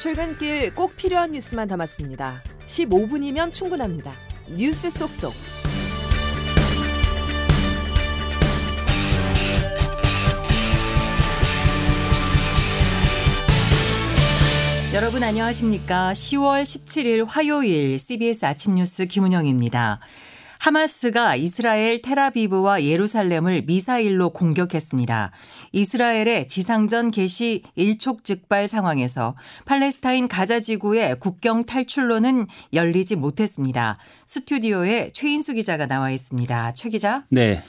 출근길 꼭 필요한 뉴스만 담았습니다. 15분이면 충분합니다. 뉴스 속속. 여러분 안녕하십니까? 10월 17일 화요일 CBS 아침 뉴스 김은영입니다. 하마스가 이스라엘 테라비브와 예루살렘을 미사일로 공격했습니다. 이스라엘의 지상전 개시 일촉즉발 상황에서 팔레스타인 가자 지구의 국경 탈출로는 열리지 못했습니다. 스튜디오에 최인수 기자가 나와 있습니다. 최 기자. 네.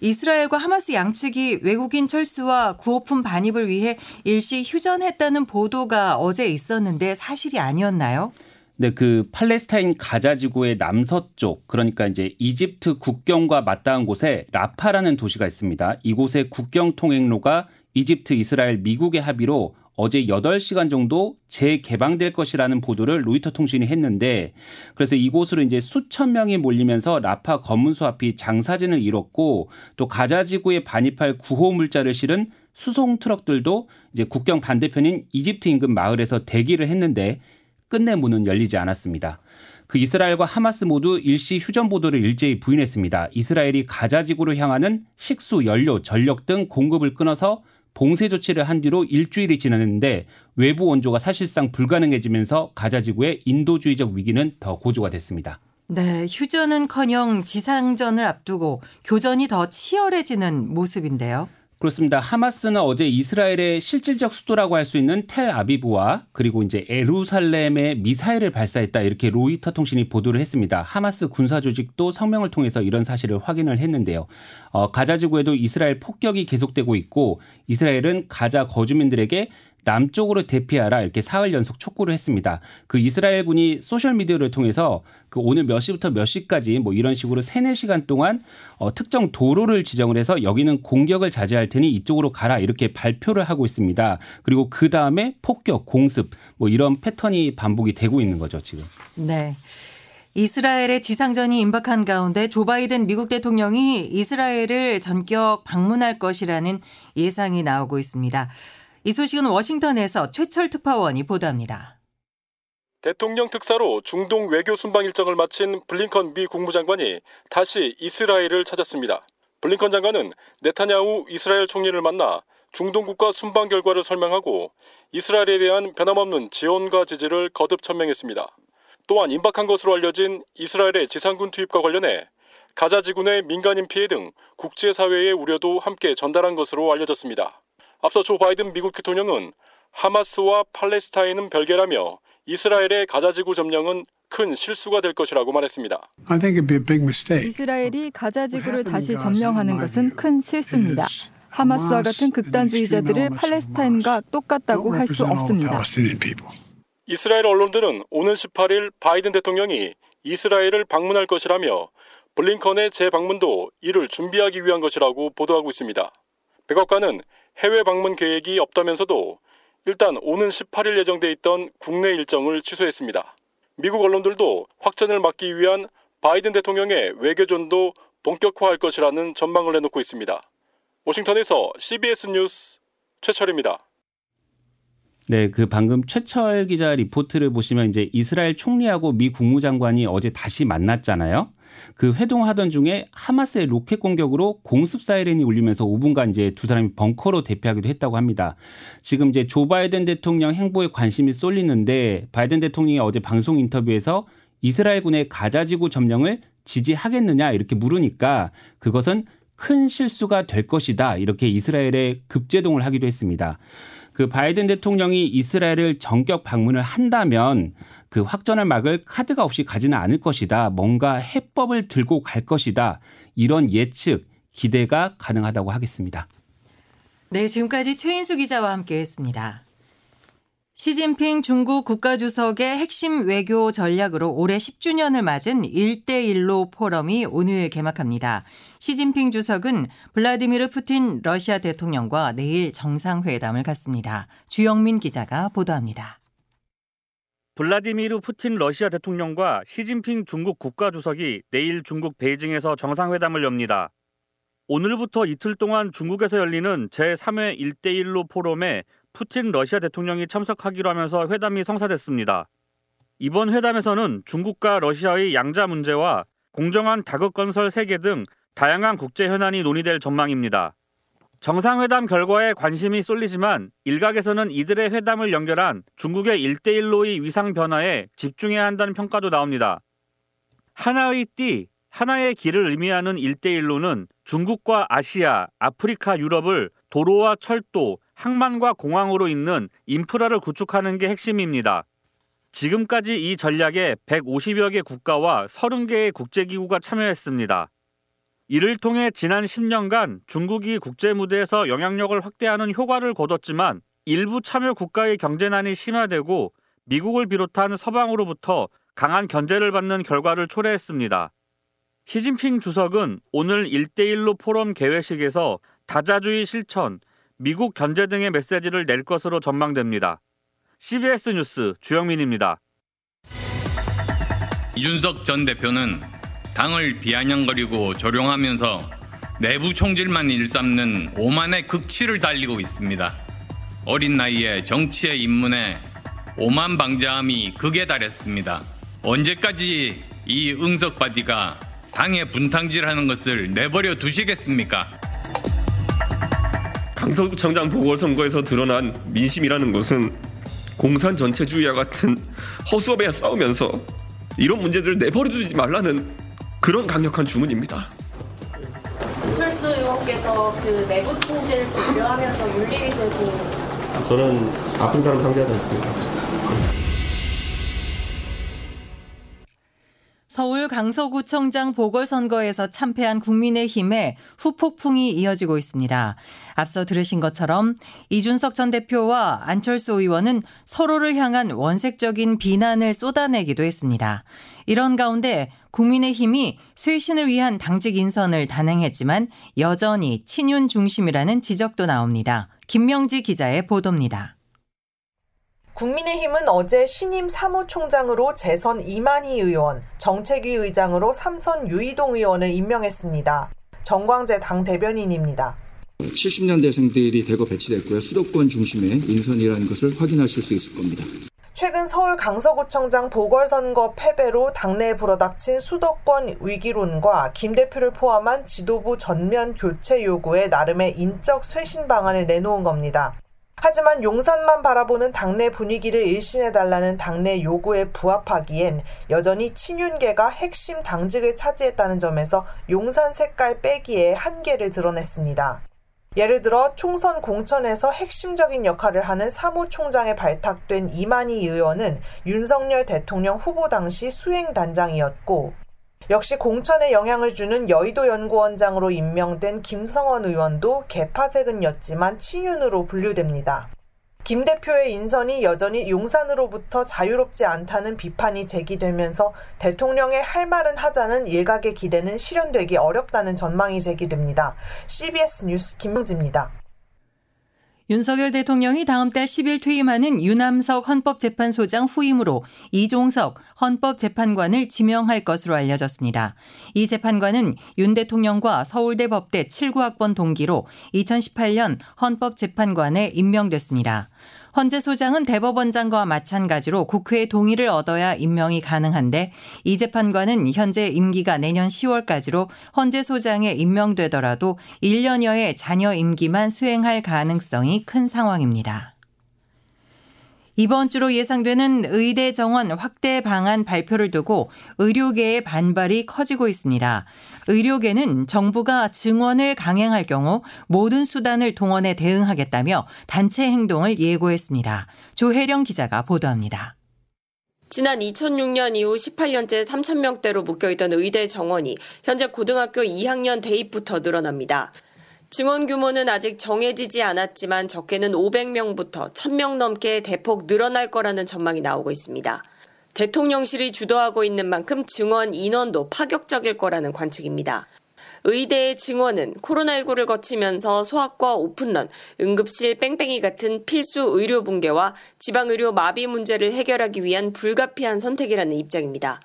이스라엘과 하마스 양측이 외국인 철수와 구호품 반입을 위해 일시 휴전했다는 보도가 어제 있었는데 사실이 아니었나요? 네, 그 팔레스타인 가자 지구의 남서쪽 그러니까 이제 이집트 국경과 맞닿은 곳에 라파라는 도시가 있습니다. 이곳의 국경 통행로가 이집트, 이스라엘, 미국의 합의로 어제 8시간 정도 재개방될 것이라는 보도를 로이터 통신이 했는데 그래서 이곳으로 이제 수천 명이 몰리면서 라파 검문소 앞이 장사진을 이뤘고 또 가자 지구에 반입할 구호 물자를 실은 수송 트럭들도 이제 국경 반대편인 이집트 인근 마을에서 대기를 했는데 끝내 문은 열리지 않았습니다. 그 이스라엘과 하마스 모두 일시 휴전 보도를 일제히 부인했습니다. 이스라엘이 가자 지구로 향하는 식수, 연료, 전력 등 공급을 끊어서 봉쇄 조치를 한 뒤로 일주일이 지났는데 외부 원조가 사실상 불가능해지면서 가자 지구의 인도주의적 위기는 더 고조가 됐습니다. 네, 휴전은커녕 지상전을 앞두고 교전이 더 치열해지는 모습인데요. 그렇습니다. 하마스는 어제 이스라엘의 실질적 수도라고 할 수 있는 텔 아비브와 그리고 이제 에루살렘에 미사일을 발사했다 이렇게 로이터 통신이 보도를 했습니다. 하마스 군사 조직도 성명을 통해서 이런 사실을 확인을 했는데요. 어, 가자 지구에도 이스라엘 폭격이 계속되고 있고 이스라엘은 가자 거주민들에게 남쪽으로 대피하라 이렇게 사흘 연속 촉구를 했습니다. 그 이스라엘군이 소셜 미디어를 통해서 그 오늘 몇 시부터 몇 시까지 뭐 이런 식으로 세네 시간 동안 어, 특정 도로를 지정을 해서 여기는 공격을 자제할 테니 이쪽으로 가라 이렇게 발표를 하고 있습니다. 그리고 그 다음에 폭격, 공습 뭐 이런 패턴이 반복이 되고 있는 거죠 지금. 네. 이스라엘의 지상전이 임박한 가운데 조 바이든 미국 대통령이 이스라엘을 전격 방문할 것이라는 예상이 나오고 있습니다. 이 소식은 워싱턴에서 최철 특파원이 보도합니다. 대통령 특사로 중동 외교 순방 일정을 마친 블링컨 미 국무장관이 다시 이스라엘을 찾았습니다. 블링컨 장관은 네타냐후 이스라엘 총리를 만나 중동 국가 순방 결과를 설명하고 이스라엘에 대한 변함없는 지원과 지지를 거듭 천명했습니다. 또한 임박한 것으로 알려진 이스라엘의 지상군 투입과 관련해 가자 지구 내 민간인 피해 등 국제사회의 우려도 함께 전달한 것으로 알려졌습니다. 앞서 조 바이든 미국 대통령은 하마스와 팔레스타인은 별개라며 이스라엘의 가자지구 점령은 큰 실수가 될 것이라고 말했습니다. 이스라엘이 가자지구를 다시 점령하는 것은 큰 실수입니다. 하마스와 같은 극단주의자들을 팔레스타인과 똑같다고 할 수 없습니다. 이스라엘 언론들은 오는 18일 바이든 대통령이 이스라엘을 방문할 것이라며 블링컨의 재방문도 이를 준비하기 위한 것이라고 보도하고 있습니다. 백악관은 해외 방문 계획이 없다면서도 일단 오는 18일 예정돼 있던 국내 일정을 취소했습니다. 미국 언론들도 확전을 막기 위한 바이든 대통령의 외교전도 본격화할 것이라는 전망을 내놓고 있습니다. 워싱턴에서 CBS 뉴스 최철입니다. 네, 그 방금 최철 기자 리포트를 보시면 이제 이스라엘 총리하고 미 국무장관이 어제 다시 만났잖아요. 그 회동하던 중에 하마스의 로켓 공격으로 공습 사이렌이 울리면서 5분간 이제 두 사람이 벙커로 대피하기도 했다고 합니다. 지금 이제 조 바이든 대통령 행보에 관심이 쏠리는데 바이든 대통령이 어제 방송 인터뷰에서 이스라엘군의 가자지구 점령을 지지하겠느냐 이렇게 물으니까 그것은 큰 실수가 될 것이다 이렇게 이스라엘에 급제동을 하기도 했습니다. 그 바이든 대통령이 이스라엘을 전격 방문을 한다면 그 확전을 막을 카드가 없이 가지는 않을 것이다. 뭔가 해법을 들고 갈 것이다. 이런 예측, 기대가 가능하다고 하겠습니다. 네, 지금까지 최인수 기자와 함께 했습니다. 시진핑 중국 국가주석의 핵심 외교 전략으로 올해 10주년을 맞은 1대1로 포럼이 오늘 개막합니다. 시진핑 주석은 블라디미르 푸틴 러시아 대통령과 내일 정상회담을 갖습니다. 주영민 기자가 보도합니다. 블라디미르 푸틴 러시아 대통령과 시진핑 중국 국가주석이 내일 중국 베이징에서 정상회담을 엽니다. 오늘부터 이틀 동안 중국에서 열리는 제3회 1대1로 포럼에 푸틴 러시아 대통령이 참석하기로 하면서 회담이 성사됐습니다. 이번 회담에서는 중국과 러시아의 양자 문제와 공정한 다극 건설 세계 등 다양한 국제 현안이 논의될 전망입니다. 정상회담 결과에 관심이 쏠리지만 일각에서는 이들의 회담을 연결한 중국의 1대1로의 위상 변화에 집중해야 한다는 평가도 나옵니다. 하나의 띠, 하나의 길을 의미하는 1대1로는 중국과 아시아, 아프리카, 유럽을 도로와 철도, 항만과 공항으로 잇는 인프라를 구축하는 게 핵심입니다. 지금까지 이 전략에 150여 개 국가와 30개의 국제기구가 참여했습니다. 이를 통해 지난 10년간 중국이 국제 무대에서 영향력을 확대하는 효과를 거뒀지만 일부 참여 국가의 경제난이 심화되고 미국을 비롯한 서방으로부터 강한 견제를 받는 결과를 초래했습니다. 시진핑 주석은 오늘 1대1로 포럼 개회식에서 다자주의 실천, 미국 견제 등의 메시지를 낼 것으로 전망됩니다. CBS 뉴스 주영민입니다. 이준석 전 대표는 당을 비아냥거리고 조롱하면서 내부 총질만 일삼는 오만의 극치를 달리고 있습니다. 어린 나이에 정치에 입문해 오만 방자함이 극에 달했습니다. 언제까지 이 응석받이가 당의 분탕질하는 것을 내버려 두시겠습니까? 강서구청장 보궐선거에서 드러난 민심이라는 것은 공산 전체주의와 같은 허수아비와 싸우면서 이런 문제들을 내버려두지 말라는 그런 강력한 주문입니다. 안철수 의원께서 그 내부 총질을 고려하면서 윤리위 제소 저는 아픈 사람 상대하지 않습니다. 서울 강서구청장 보궐선거에서 참패한 국민의힘에 후폭풍이 이어지고 있습니다. 앞서 들으신 것처럼 이준석 전 대표와 안철수 의원은 서로를 향한 원색적인 비난을 쏟아내기도 했습니다. 이런 가운데 국민의힘이 쇄신을 위한 당직 인선을 단행했지만 여전히 친윤 중심이라는 지적도 나옵니다. 김명지 기자의 보도입니다. 국민의힘은 어제 신임 사무총장으로 재선 이만희 의원, 정책위 의장으로 삼선 유이동 의원을 임명했습니다. 정광재 당 대변인입니다. 70년대생들이 대거 배치됐고요. 수도권 중심의 인선이라는 것을 확인하실 수 있을 겁니다. 최근 서울 강서구청장 보궐선거 패배로 당내에 불어닥친 수도권 위기론과 김 대표를 포함한 지도부 전면 교체 요구에 나름의 인적 쇄신 방안을 내놓은 겁니다. 하지만 용산만 바라보는 당내 분위기를 일신해달라는 당내 요구에 부합하기엔 여전히 친윤계가 핵심 당직을 차지했다는 점에서 용산 색깔 빼기에 한계를 드러냈습니다. 예를 들어 총선 공천에서 핵심적인 역할을 하는 사무총장에 발탁된 이만희 의원은 윤석열 대통령 후보 당시 수행단장이었고 역시 공천에 영향을 주는 여의도 연구원장으로 임명된 김성원 의원도 개파색은였지만 친윤으로 분류됩니다. 김 대표의 인선이 여전히 용산으로부터 자유롭지 않다는 비판이 제기되면서 대통령의 할 말은 하자는 일각의 기대는 실현되기 어렵다는 전망이 제기됩니다. CBS 뉴스 김명지입니다. 윤석열 대통령이 다음 달 10일 퇴임하는 유남석 헌법재판소장 후임으로 이종석 헌법재판관을 지명할 것으로 알려졌습니다. 이 재판관은 윤 대통령과 서울대 법대 79학번 동기로 2018년 헌법재판관에 임명됐습니다. 헌재 소장은 대법원장과 마찬가지로 국회의 동의를 얻어야 임명이 가능한데 이 재판관은 현재 임기가 내년 10월까지로 헌재 소장에 임명되더라도 1년여의 자녀 임기만 수행할 가능성이 큰 상황입니다. 이번 주로 예상되는 의대 정원 확대 방안 발표를 두고 의료계의 반발이 커지고 있습니다. 의료계는 정부가 증원을 강행할 경우 모든 수단을 동원해 대응하겠다며 단체 행동을 예고했습니다. 조혜령 기자가 보도합니다. 지난 2006년 이후 18년째 3천명대로 묶여있던 의대 정원이 현재 고등학교 2학년 대입부터 늘어납니다. 증원 규모는 아직 정해지지 않았지만 적게는 500명부터 1000명 넘게 대폭 늘어날 거라는 전망이 나오고 있습니다. 대통령실이 주도하고 있는 만큼 증원 인원도 파격적일 거라는 관측입니다. 의대의 증원은 코로나19를 거치면서 소아과 오픈런, 응급실 뺑뺑이 같은 필수 의료 붕괴와 지방의료 마비 문제를 해결하기 위한 불가피한 선택이라는 입장입니다.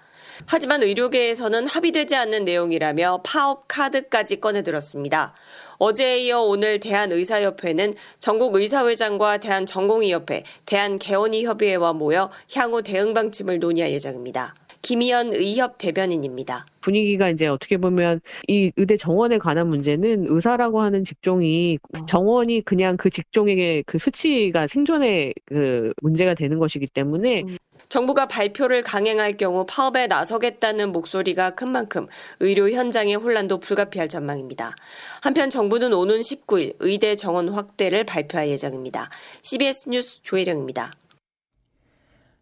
하지만 의료계에서는 합의되지 않는 내용이라며 파업 카드까지 꺼내들었습니다. 어제에 이어 오늘 대한의사협회는 전국의사회장과 대한전공의협회, 대한개원의협의회와 모여 향후 대응 방침을 논의할 예정입니다. 김희연 의협 대변인입니다. 분위기가 이제 어떻게 보면 이 의대 정원에 관한 문제는 의사라고 하는 직종이 정원이 그냥 그 직종의 그 수치가 생존의 그 문제가 되는 것이기 때문에 정부가 발표를 강행할 경우 파업에 나서겠다는 목소리가 큰 만큼 의료 현장의 혼란도 불가피할 전망입니다. 한편 정부는 오는 19일 의대 정원 확대를 발표할 예정입니다. CBS 뉴스 조혜령입니다.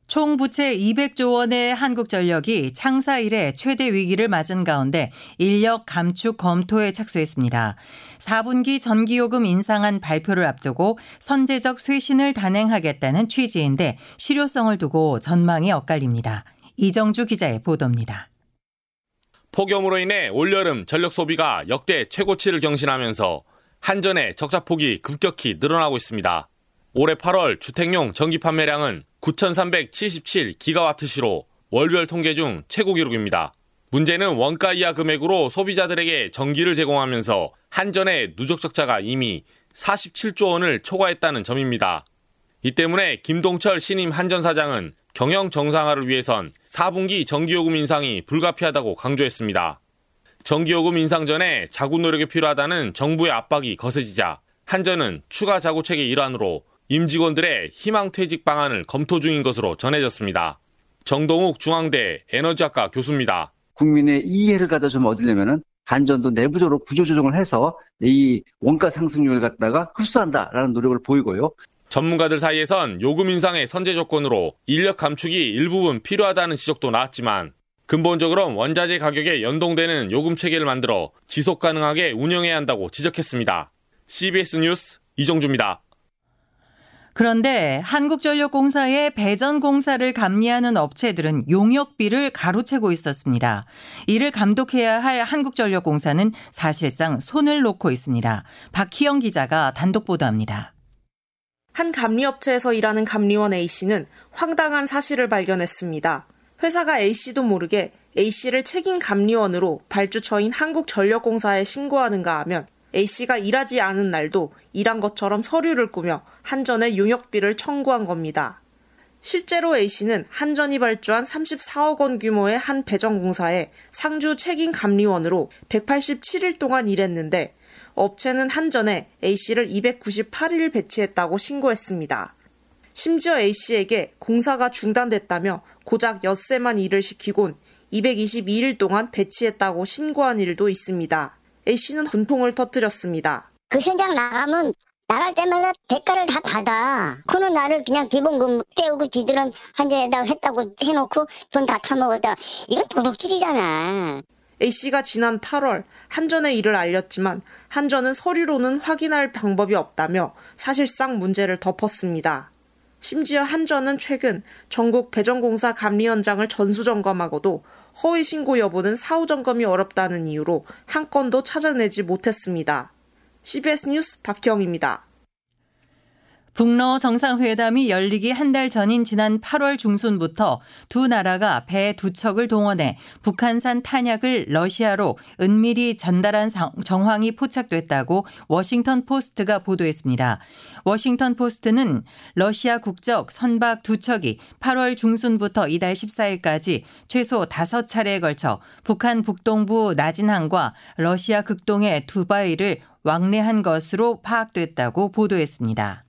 총 부채 200조 원의 한국전력이 창사 이래 최대 위기를 맞은 가운데 인력 감축 검토에 착수했습니다. 4분기 전기요금 인상안 발표를 앞두고 선제적 쇄신을 단행하겠다는 취지인데 실효성을 두고 전망이 엇갈립니다. 이정주 기자의 보도입니다. 폭염으로 인해 올여름 전력 소비가 역대 최고치를 경신하면서 한전의 적자폭이 급격히 늘어나고 있습니다. 올해 8월 주택용 전기 판매량은 9,377 기가와트 시로 월별 통계 중 최고 기록입니다. 문제는 원가 이하 금액으로 소비자들에게 전기를 제공하면서 한전의 누적 적자가 이미 47조 원을 초과했다는 점입니다. 이 때문에 김동철 신임 한전 사장은 경영 정상화를 위해선 4분기 전기요금 인상이 불가피하다고 강조했습니다. 전기요금 인상 전에 자구 노력이 필요하다는 정부의 압박이 거세지자 한전은 추가 자구책의 일환으로 임직원들의 희망퇴직 방안을 검토 중인 것으로 전해졌습니다. 정동욱 중앙대 에너지학과 교수입니다. 국민의 이해를 갖다 좀 얻으려면은 한전도 내부적으로 구조조정을 해서 이 원가 상승률을 갖다가 흡수한다라는 노력을 보이고요. 전문가들 사이에선 요금 인상의 선제 조건으로 인력 감축이 일부분 필요하다는 지적도 나왔지만 근본적으로 원자재 가격에 연동되는 요금 체계를 만들어 지속 가능하게 운영해야 한다고 지적했습니다. CBS 뉴스 이정주입니다. 그런데 한국전력공사의 배전 공사를 감리하는 업체들은 용역비를 가로채고 있었습니다. 이를 감독해야 할 한국전력공사는 사실상 손을 놓고 있습니다. 박희영 기자가 단독 보도합니다. 한 감리업체에서 일하는 감리원 A씨는 황당한 사실을 발견했습니다. 회사가 A씨도 모르게 A씨를 책임 감리원으로 발주처인 한국전력공사에 신고하는가 하면 A씨가 일하지 않은 날도 일한 것처럼 서류를 꾸며 한전에 용역비를 청구한 겁니다. 실제로 A씨는 한전이 발주한 34억 원 규모의 한 배정공사에 상주 책임 감리원으로 187일 동안 일했는데 업체는 한전에 A씨를 298일 배치했다고 신고했습니다. 심지어 A씨에게 공사가 중단됐다며 고작 엿새만 일을 시키곤 222일 동안 배치했다고 신고한 일도 있습니다. A씨는 분통을 터뜨렸습니다. 그 현장 나가면 나갈 때마다 대가를 다 받아. 그는 나를 그냥 기본금 떼우고 지들은 한전에다 했다고 해놓고 돈 다 타먹었다. 이건 도둑질이잖아. A씨가 지난 8월 한전에 이를 알렸지만 한전은 서류로는 확인할 방법이 없다며 사실상 문제를 덮었습니다. 심지어 한전은 최근 전국 배정공사 감리현장을 전수점검하고도 허위 신고 여부는 사후 점검이 어렵다는 이유로 한 건도 찾아내지 못했습니다. CBS 뉴스 박경입니다. 북러 정상회담이 열리기 한 달 전인 지난 8월 중순부터 두 나라가 배 두 척을 동원해 북한산 탄약을 러시아로 은밀히 전달한 정황이 포착됐다고 워싱턴 포스트가 보도했습니다. 워싱턴 포스트는 러시아 국적 선박 두 척이 8월 중순부터 이달 14일까지 최소 5차례에 걸쳐 북한 북동부 나진항과 러시아 극동의 두나이를 왕래한 것으로 파악됐다고 보도했습니다.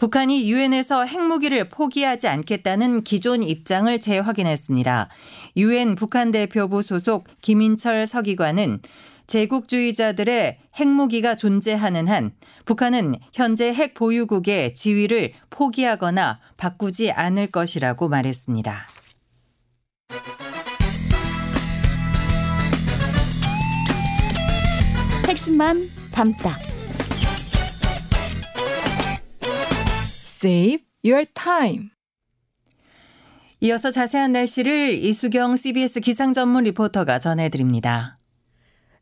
북한이 유엔에서 핵무기를 포기하지 않겠다는 기존 입장을 재확인했습니다. 유엔 북한 대표부 소속 김인철 서기관은 제국주의자들의 핵무기가 존재하는 한 북한은 현재 핵 보유국의 지위를 포기하거나 바꾸지 않을 것이라고 말했습니다. 핵심만 담다. Save your time. 이어서 자세한 날씨를 이수경 CBS 기상 전문 리포터가 전해드립니다.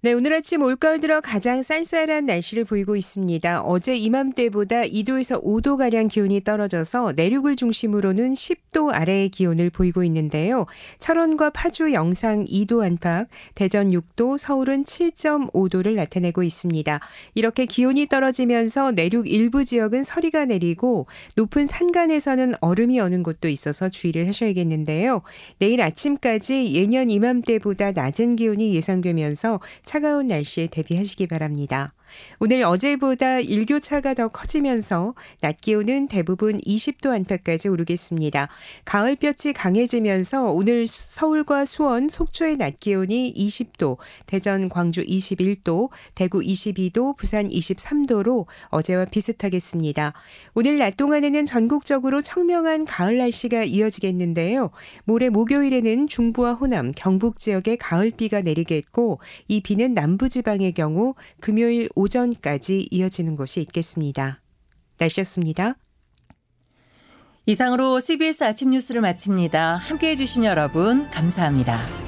네, 오늘 아침 올가을 들어 가장 쌀쌀한 날씨를 보이고 있습니다. 어제 이맘때보다 2도에서 5도가량 기온이 떨어져서 내륙을 중심으로는 10도 아래의 기온을 보이고 있는데요. 철원과 파주 영상 2도 안팎, 대전 6도, 서울은 7.5도를 나타내고 있습니다. 이렇게 기온이 떨어지면서 내륙 일부 지역은 서리가 내리고 높은 산간에서는 얼음이 어는 곳도 있어서 주의를 하셔야겠는데요. 내일 아침까지 예년 이맘때보다 낮은 기온이 예상되면서 차가운 날씨에 대비하시기 바랍니다. 오늘 어제보다 일교차가 더 커지면서 낮 기온은 대부분 20도 안팎까지 오르겠습니다. 가을볕이 강해지면서 오늘 서울과 수원, 속초의 낮 기온이 20도, 대전, 광주 21도, 대구 22도, 부산 23도로 어제와 비슷하겠습니다. 오늘 낮 동안에는 전국적으로 청명한 가을 날씨가 이어지겠는데요. 모레 목요일에는 중부와 호남, 경북 지역에 가을비가 내리겠고 이 비는 남부 지방의 경우 금요일 오전까지 이어지는 곳이 있겠습니다. 날씨였습니다. 이상으로 CBS 아침 뉴스를 마칩니다. 함께 해주신 여러분, 감사합니다.